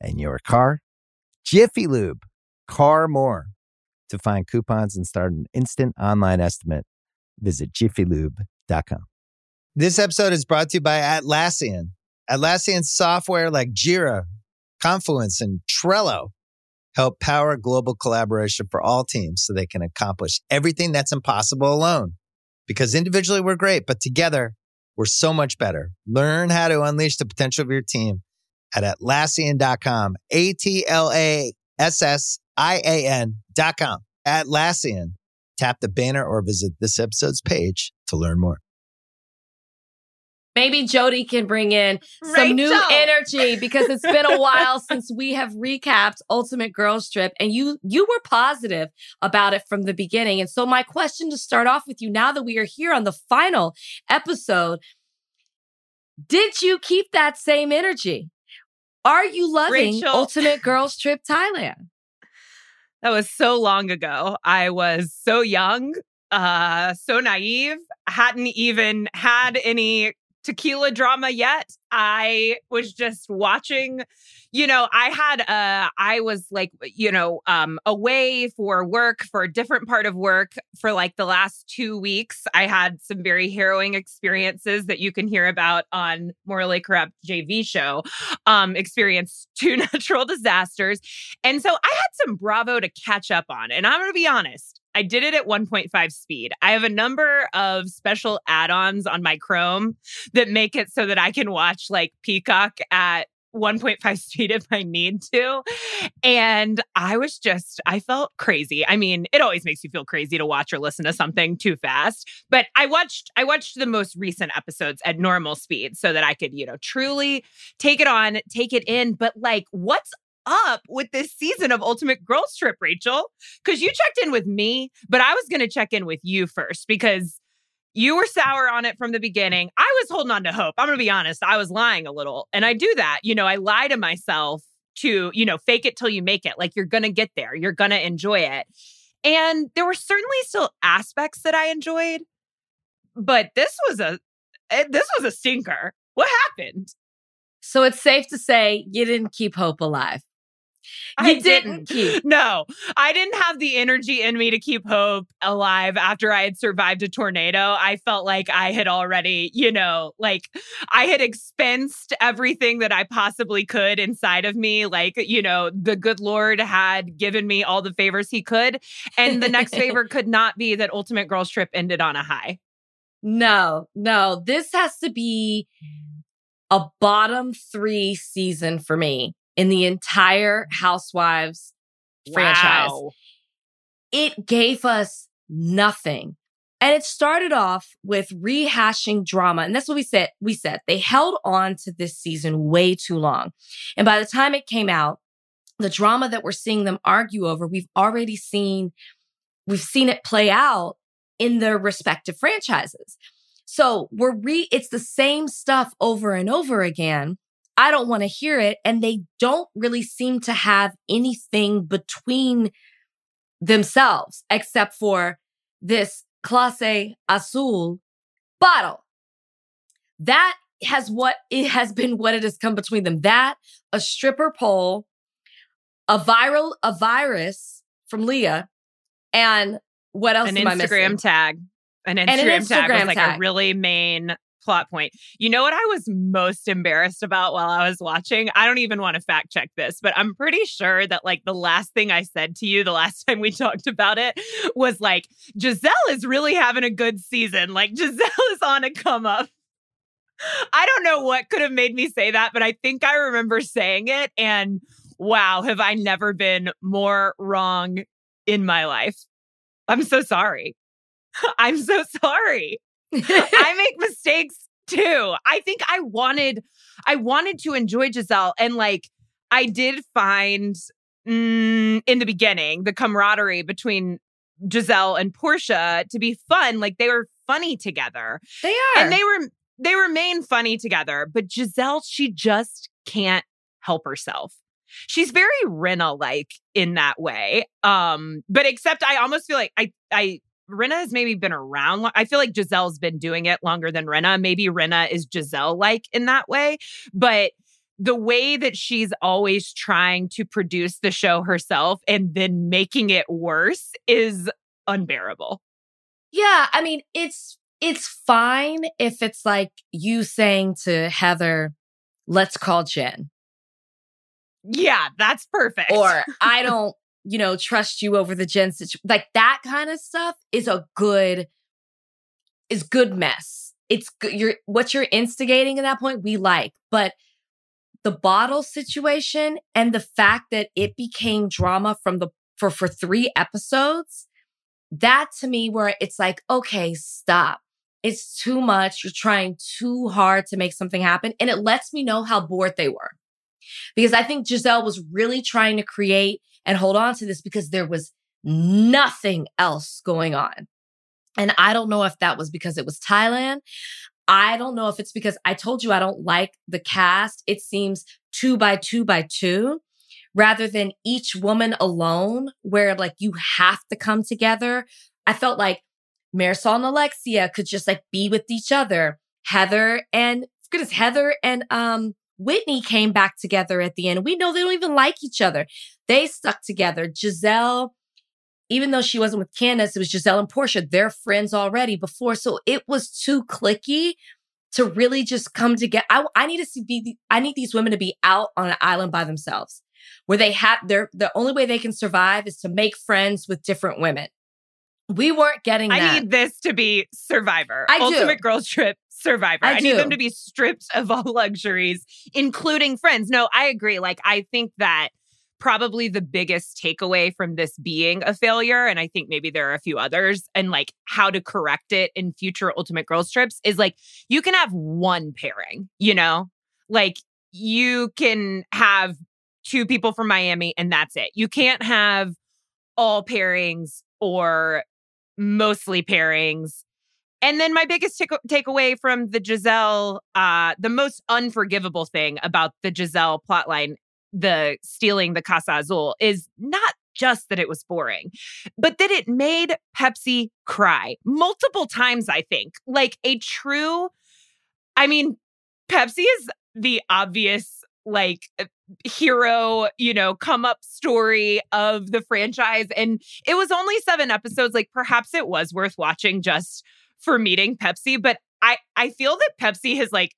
and your car. Jiffy Lube, car more. To find coupons and start an instant online estimate, visit jiffylube.com. This episode is brought to you by Atlassian. Atlassian software like Jira, Confluence, and Trello help power global collaboration for all teams so they can accomplish everything that's impossible alone. Because individually we're great, but together we're so much better. Learn how to unleash the potential of your team at Atlassian.com. A T L A S S I A N.com. Atlassian. Tap the banner or visit this episode's page to learn more. Maybe Jodi can bring in some new energy because it's been a while since we have recapped Ultimate Girls Trip and you you were positive about it from the beginning. And so my question to start off with you now that we are here on the final episode, did you keep that same energy? Are you loving Rachel. Ultimate Girls Trip Thailand? That was so long ago. I was so young, uh, so naive, hadn't even had any tequila drama yet. I was just watching, you know, I had uh I was like, you know, um away for work for a different part of work for like the last 2 weeks. I had some very harrowing experiences that you can hear about on Morally Corrupt JV show. Um experienced two natural disasters. And so I had some Bravo to catch up on. And I'm going to be honest, I did it at 1.5 speed. I have a number of special add ons on my Chrome that make it so that I can watch like Peacock at 1.5 speed if I need to. And I was just, I felt crazy. I mean, it always makes you feel crazy to watch or listen to something too fast. But I watched, I watched the most recent episodes at normal speed so that I could, you know, truly take it on, take it in. But like, what's up with this season of Ultimate Girls Trip, Rachel? Because you checked in with me, but I was going to check in with you first because you were sour on it from the beginning. I was holding on to hope. I'm going to be honest. I was lying a little. And I do that. You know, I lie to myself to, you know, fake it till you make it. Like you're going to get there, you're going to enjoy it. And there were certainly still aspects that I enjoyed, but this was a eh, this was a stinker. What happened? So it's safe to say you didn't keep hope alive. You I didn't keep. No, I didn't have the energy in me to keep hope alive after I had survived a tornado. I felt like I had already, you know, like I had expensed everything that I possibly could inside of me. Like, you know, the good Lord had given me all the favors he could. And the next favor could not be that Ultimate Girls Trip ended on a high. No, no, this has to be a bottom three season for me in the entire Housewives franchise. It gave us nothing. And it started off with rehashing drama. And that's what we said. We said they held on to this season way too long. And by the time it came out, the drama that we're seeing them argue over, we've already seen, we've seen it play out in their respective franchises. So we're re, it's the same stuff over and over again. I don't want to hear it. And they don't really seem to have anything between themselves except for this clase azul bottle. That has what it has been what it has come between them. That, a stripper pole, a viral, a virus from Leah, and what else An am I missing? Instagram tag. An Instagram, an tag was like tag. a really main plot point. You know what I was most embarrassed about while I was watching? I don't even want to fact check this, but I'm pretty sure that like the last thing I said to you the last time we talked about it was like, Gizelle is really having a good season. Like Gizelle is on a come up. I don't know what could have made me say that, but I think I remember saying it. And wow, have I never been more wrong in my life? I'm so sorry. I'm so sorry. I make mistakes too. I think I wanted I wanted to enjoy Gizelle and like I did find mm, in the beginning the camaraderie between Gizelle and Porsha to be fun. Like they were funny together. They are. And they were they remain funny together. But Gizelle, she just can't help herself. She's very Rinna like in that way. Um, but except I almost feel like I I Rinna has maybe been around. I feel like Gizelle's been doing it longer than Rinna. Maybe Rinna is Gizelle like in that way. But the way that she's always trying to produce the show herself and then making it worse is unbearable. Yeah, I mean, it's it's fine if it's like you saying to Heather, "Let's call Jen." Yeah, that's perfect. Or I don't, you know, trust you over the Jen situation. Like that kind of stuff is a good is good mess. It's good. You're what you're instigating at that point. We like, but the bottle situation and the fact that it became drama from the for for three episodes that to me where it's like okay stop it's too much you're trying too hard to make something happen and it lets me know how bored they were because i think gizelle was really trying to create and hold on to this because there was nothing else going on and i don't know if that was because it was thailand I don't know if it's because I told you I don't like the cast. It seems two by two by two rather than each woman alone, where like you have to come together. I felt like Marysol and Alexia could just like be with each other. Heather and goodness, Heather and um Whitney came back together at the end. We know they don't even like each other. They stuck together. Gizelle even though she wasn't with Candiace, it was Gizelle and Porsha. They're friends already before. So it was too clicky to really just come together. I, I need to see be, I need these women to be out on an island by themselves where they have their, the only way they can survive is to make friends with different women. We weren't getting that. I need this to be Survivor. I do. Ultimate Girls Trip Survivor. I I, need them to be stripped of all luxuries, including friends. No, I agree. Like, I think that probably the biggest takeaway from this being a failure, and I think maybe there are a few others, and like how to correct it in future Ultimate Girls Trips is like you can have one pairing, you know? Like you can have two people from Miami and that's it. You can't have all pairings or mostly pairings. And then my biggest take- takeaway from the Gizelle, uh, the most unforgivable thing about the Gizelle plotline, the stealing the Casa Azul, is not just that it was boring, but that it made Pepsi cry multiple times, I think. Like a true, I mean, Pepsi is the obvious, like, hero, you know, come up story of the franchise. And it was only seven episodes. Like, perhaps it was worth watching just for meeting Pepsi. But I, I feel that Pepsi has like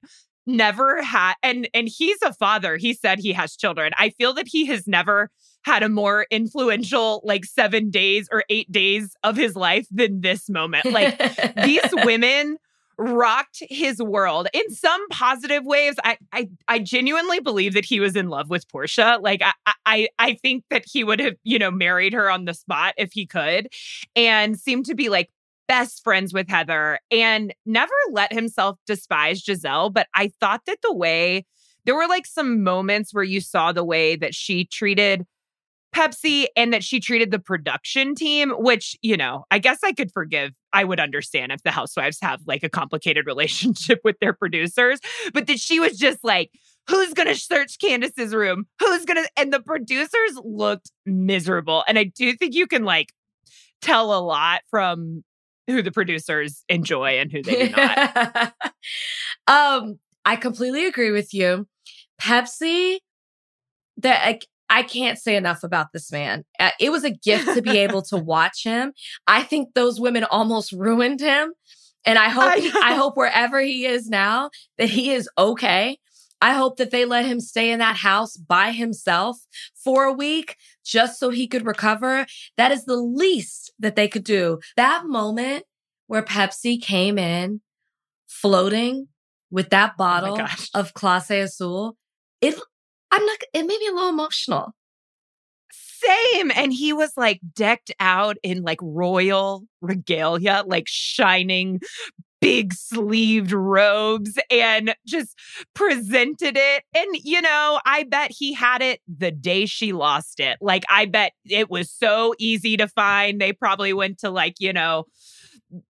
never had and and he's a father. He said he has children. I feel that he has never had a more influential like 7 days or 8 days of his life than this moment. Like these women rocked his world in some positive ways. I, I i genuinely believe that he was in love with porsha. Like i i i think that he would have you know married her on the spot if he could and seemed to be like best friends with Heather and never let himself despise Gizelle. But I thought that the way there were like some moments where you saw the way that she treated Pepsi and that she treated the production team, which, you know, I guess I could forgive. I would understand if the housewives have like a complicated relationship with their producers, but that she was just like, who's going to search Candiace's room? Who's going to, and the producers looked miserable. And I do think you can like tell a lot from who the producers enjoy and who they do not. um, I completely agree with you. Pepsi, that I, I can't say enough about this man. Uh, it was a gift to be able to watch him. I think those women almost ruined him. And I hope I I, hope wherever he is now that he is okay. I hope that they let him stay in that house by himself for a week just so he could recover. That is the least that they could do. That moment where Pepsi came in floating with that oh bottle gosh. of Clase Azul, it I'm not it made me a little emotional. Same. And he was like decked out in like royal regalia, like shining big sleeved robes and just presented it. And, you know, I bet he had it the day she lost it. Like, I bet it was so easy to find. They probably went to, like, you know,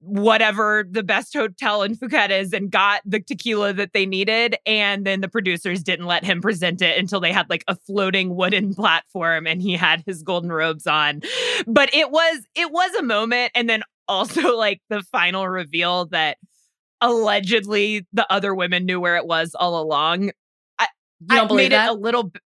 whatever the best hotel in Phuket is and got the tequila that they needed. And then the producers didn't let him present it until they had like a floating wooden platform and he had his golden robes on. But it was, it was a moment. And then also like the final reveal that allegedly the other women knew where it was all along. I, you don't I made that? it a little b-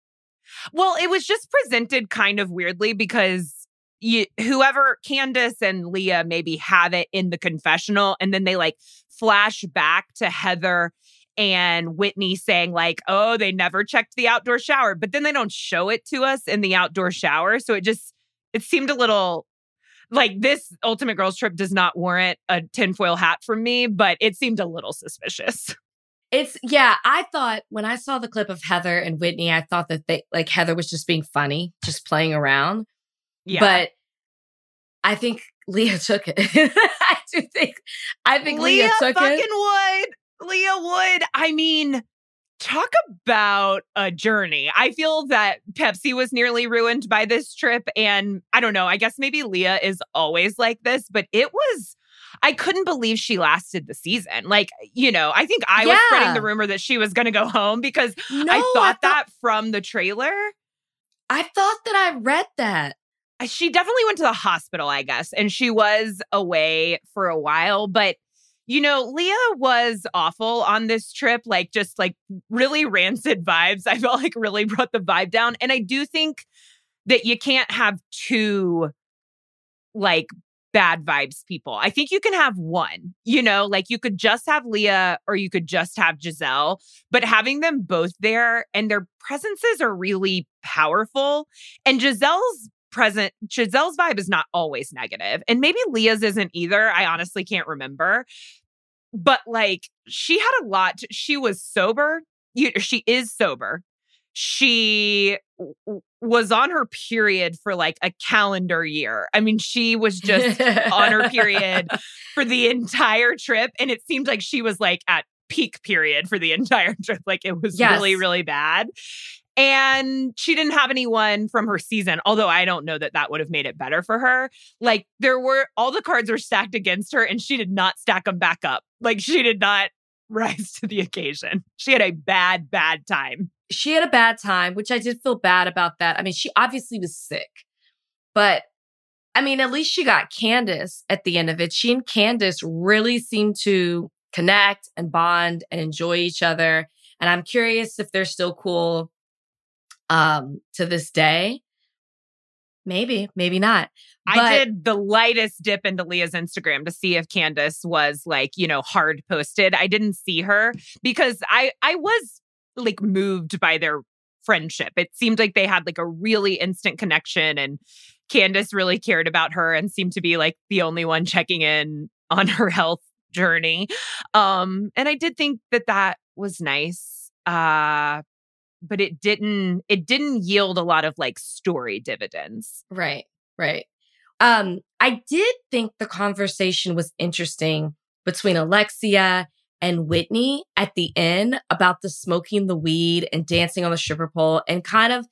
well, it was just presented kind of weirdly because you, whoever Candiace and Leah maybe have it in the confessional, and then they like flash back to Heather and Whitney saying like, "Oh, they never checked the outdoor shower," but then they don't show it to us in the outdoor shower, so it just it seemed a little like this Ultimate Girls trip does not warrant a tinfoil hat from me, but it seemed a little suspicious. It's yeah, I thought when I saw the clip of Heather and Whitney, I thought that they like Heather was just being funny, just playing around. Yeah. But I think Leah took it. I do think I think Leah, Leah took fucking it. would. Leah would. I mean, talk about a journey. I feel that Pepsi was nearly ruined by this trip. And I don't know, I guess maybe Leah is always like this, but it was. I couldn't believe she lasted the season. Like, you know, I think I was spreading the rumor that she was going to go home because No, I thought thought- that from the trailer. I thought that I read that. She definitely went to the hospital, I guess, and she was away for a while. But, you know, Leah was awful on this trip, like just like really rancid vibes. I felt like really brought the vibe down. And I do think that you can't have two like bad vibes people. I think you can have one, you know, like you could just have Leah or you could just have Gizelle, but having them both there and their presences are really powerful. And Gizelle's present, Gizelle's vibe is not always negative, And maybe Leah's isn't either. I honestly can't remember. But like she had a lot, to- she was sober. You, she is sober. She w- was on her period for like a calendar year. I mean, she was just on her period for the entire trip. And it seemed like she was like at peak period for the entire trip. Like it was Yes. really, really bad. And she didn't have anyone from her season, although I don't know that that would have made it better for her. Like there were all the cards were stacked against her and she did not stack them back up. Like she did not rise to the occasion. She had a bad, bad time. she had a bad time, which I did feel bad about that. I mean, she obviously was sick, but I mean, at least she got Candiace at the end of it. She and Candiace really seemed to connect and bond and enjoy each other. And I'm curious if they're still cool um, to this day. Maybe, maybe not. I did the lightest dip into Leah's Instagram to see if Candiace was like, you know, hard posted. I didn't see her because I I was like moved by their friendship. It seemed like they had like a really instant connection and Candiace really cared about her and seemed to be like the only one checking in on her health journey. Um and I did think that that was nice. Uh but it didn't it didn't yield a lot of like story dividends. Right, right. Um, I did think the conversation was interesting between Alexia and Whitney at the end about the smoking the weed and dancing on the stripper pole and kind of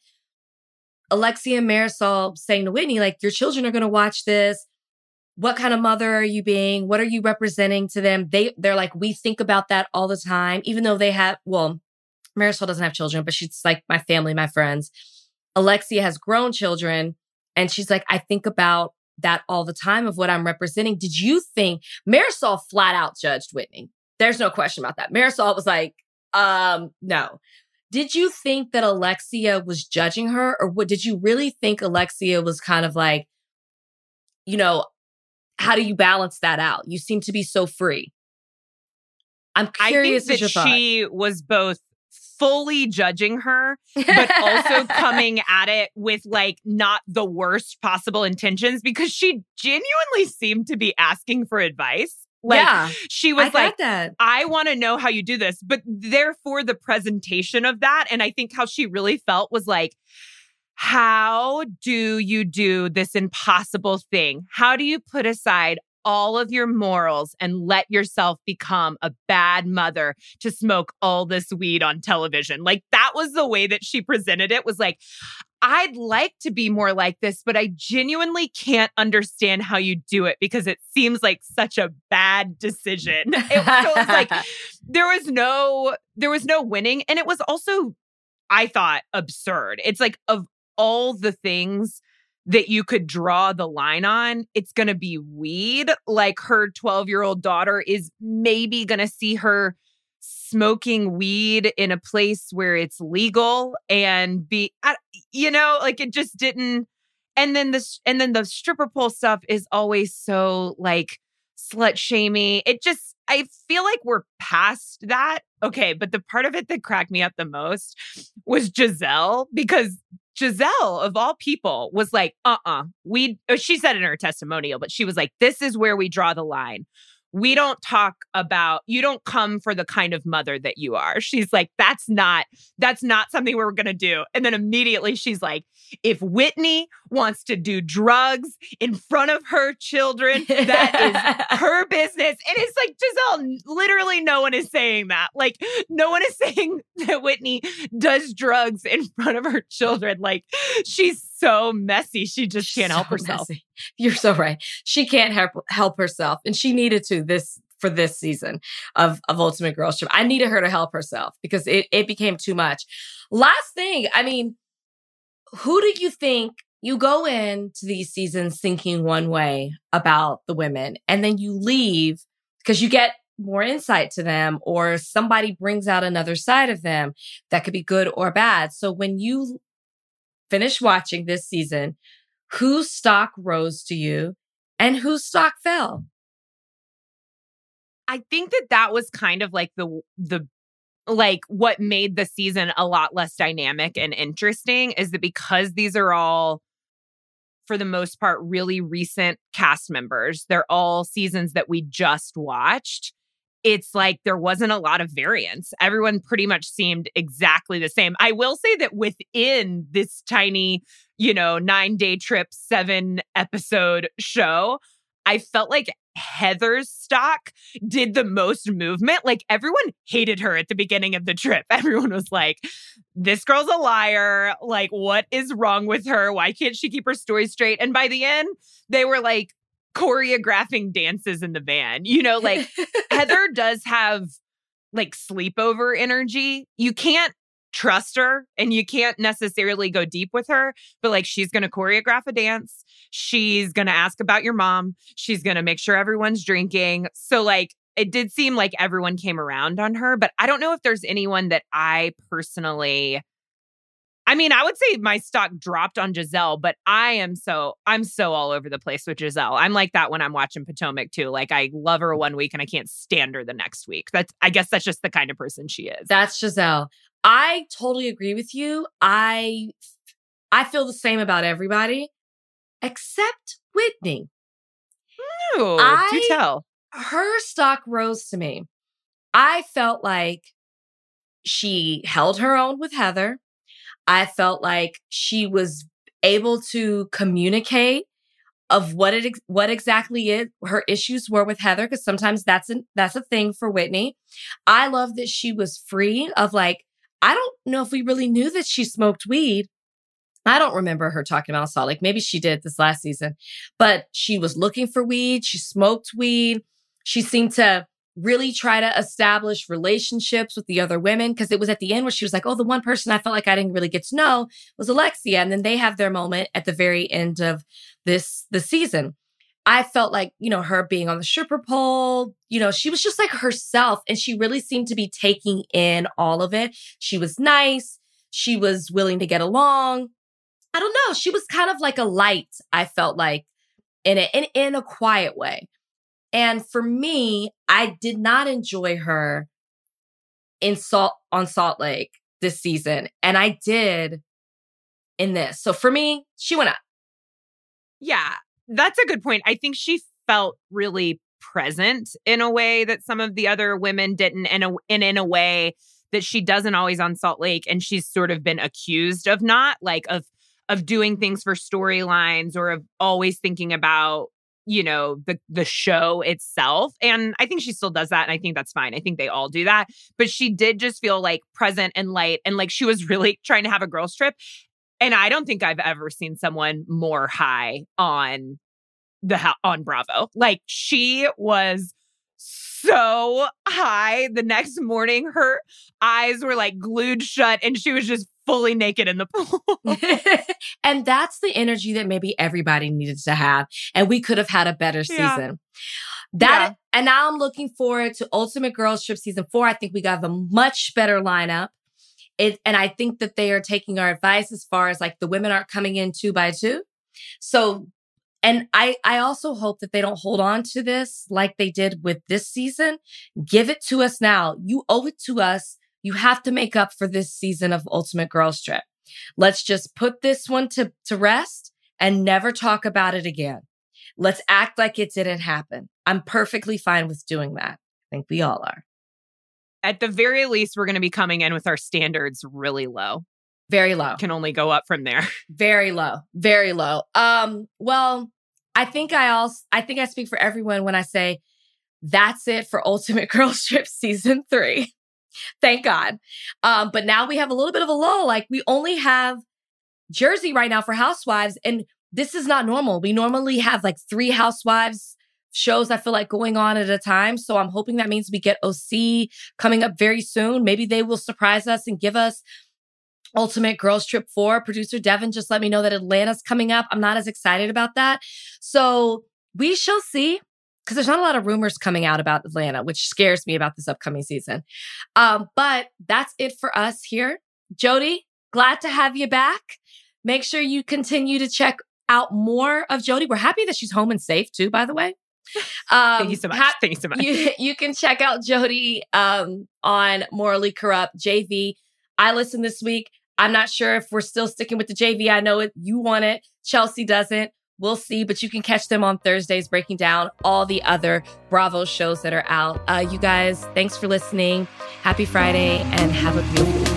Alexia and Marysol saying to Whitney, like, your children are gonna watch this. What kind of mother are you being? What are you representing to them? They they're like, we think about that all the time, even though they have well, Marysol doesn't have children, but she's like my family, my friends. Alexia has grown children. And she's like, I think about that all the time of what I'm representing. Did you think Marysol flat out judged Whitney? There's no question about that. Marysol was like, um, no. Did you think that Alexia was judging her? Or what did you really think Alexia was kind of like, you know, how do you balance that out? You seem to be so free. I'm curious I think that she was both fully judging her, but also coming at it with like not the worst possible intentions because she genuinely seemed to be asking for advice. Like yeah, she was got like. I want to know how you do this, but therefore the presentation of that. And I think how she really felt was like, how do you do this impossible thing? How do you put aside all of your morals and let yourself become a bad mother to smoke all this weed on television. Like that was the way that she presented it was like, I'd like to be more like this, but I genuinely can't understand how you do it because it seems like such a bad decision. It, so it was like there was no there was no winning and it was also I thought absurd. It's like of all the things that you could draw the line on, it's going to be weed. Like her 12 year old daughter is maybe going to see her smoking weed in a place where it's legal and be, you know, like it just didn't. And then this, and then the stripper pole stuff is always so like slut shamey. It just, I feel like we're past that. Okay. But the part of it that cracked me up the most was Gizelle because Gizelle, of all people, was like, uh uh-uh. uh we, she said in her testimonial, but she was like, this is where we draw the line we don't talk about you don't come for the kind of mother that you are. She's like that's not that's not something we're going to do. And then immediately she's like if whitney wants to do drugs in front of her children that is her business. And it's like gizelle literally no one is saying that. Like no one is saying that whitney does drugs in front of her children. Like she's so messy. She just can't so help herself. Messy. You're so right. She can't help help herself, and she needed to this for this season of of Ultimate Girls Trip. I needed her to help herself because it it became too much. Last thing, I mean, who do you think you go into these seasons thinking one way about the women, and then you leave because you get more insight to them or somebody brings out another side of them that could be good or bad. So when you finish watching this season, whose stock rose to you and whose stock fell? I think that that was kind of like the the like what made the season a lot less dynamic and interesting is that because these are all for the most part really recent cast members they're all seasons that we just watched it's like there wasn't a lot of variance. Everyone pretty much seemed exactly the same. I will say that within this tiny, you know, nine day trip, seven episode show, I felt like Heather's stock did the most movement. Like everyone hated her at the beginning of the trip. Everyone was like, this girl's a liar. Like, what is wrong with her? Why can't she keep her story straight? And by the end, they were like, choreographing dances in the van. You know, like Heather does have like sleepover energy. You can't trust her and you can't necessarily go deep with her, but like she's going to choreograph a dance. She's going to ask about your mom. She's going to make sure everyone's drinking. So, like, it did seem like everyone came around on her, but I don't know if there's anyone that I personally I mean, I would say my stock dropped on Gizelle, but I am so I'm so all over the place with Gizelle. I'm like that when I'm watching Potomac too. Like I love her one week and I can't stand her the next week. That's I guess that's just the kind of person she is. That's Gizelle. I totally agree with you. I I feel the same about everybody except Whitney. Ooh, I, do tell. Her stock rose to me. I felt like she held her own with Heather. I felt like she was able to communicate of what it what exactly is her issues were with Heather because sometimes that's an, that's a thing for Whitney. I love that she was free of like I don't know if we really knew that she smoked weed. I don't remember her talking about Salt like Maybe she did this last season, but she was looking for weed. She smoked weed. She seemed to really try to establish relationships with the other women because it was at the end where she was like, "Oh, the one person I felt like I didn't really get to know was Alexia," and then they have their moment at the very end of this the season. I felt like, you know, her being on the stripper pole, you know, she was just like herself and she really seemed to be taking in all of it. She was nice. She was willing to get along. I don't know. She was kind of like a light, I felt like, in a, in, in a quiet way. And for me, I did not enjoy her in Salt on Salt Lake this season. And I did in this. So for me, she went up. Yeah, that's a good point. I think she felt really present in a way that some of the other women didn't, and, a, and in a way that she doesn't always on Salt Lake. And she's sort of been accused of not, like of of doing things for storylines or of always thinking about you know the the show itself and i think she still does that and i think that's fine i think they all do that but she did just feel like present and light and like she was really trying to have a girls trip and i don't think i've ever seen someone more high on the on bravo like she was so high the next morning her eyes were like glued shut and she was just fully naked in the pool. and that's the energy that maybe everybody needed to have. And we could have had a better season. Yeah. That yeah. and now I'm looking forward to Ultimate Girls Trip season four. I think we got a much better lineup. It, and I think that they are taking our advice as far as like the women aren't coming in two by two. So, and I, I also hope that they don't hold on to this like they did with this season. Give it to us now. You owe it to us you have to make up for this season of Ultimate Girls Trip. Let's just put this one to, to rest and never talk about it again. Let's act like it didn't happen. I'm perfectly fine with doing that. I think we all are. At the very least, we're going to be coming in with our standards really low. Very low. Can only go up from there. Very low. Very low. Um, well, I think I also I think I speak for everyone when I say that's it for Ultimate Girl Trip season three. Thank God. Um, but now we have a little bit of a lull. Like we only have Jersey right now for Housewives, and this is not normal. We normally have like three Housewives shows I feel like going on at a time. So I'm hoping that means we get OC coming up very soon. Maybe they will surprise us and give us Ultimate Girls Trip 4. Producer Devon just let me know that Atlanta's coming up. I'm not as excited about that. So we shall see because there's not a lot of rumors coming out about Atlanta, which scares me about this upcoming season. Um, but that's it for us here. Jodi, glad to have you back. Make sure you continue to check out more of Jodi. We're happy that she's home and safe too, by the way. Um, Thank you so much. Ha- Thank you so much. You, you can check out Jodi um, on Morally Corrupt JV. I listened this week. I'm not sure if we're still sticking with the JV. I know it. You want it. Chelsea doesn't. We'll see, but you can catch them on Thursdays breaking down all the other Bravo shows that are out. Uh, you guys, thanks for listening. Happy Friday and have a beautiful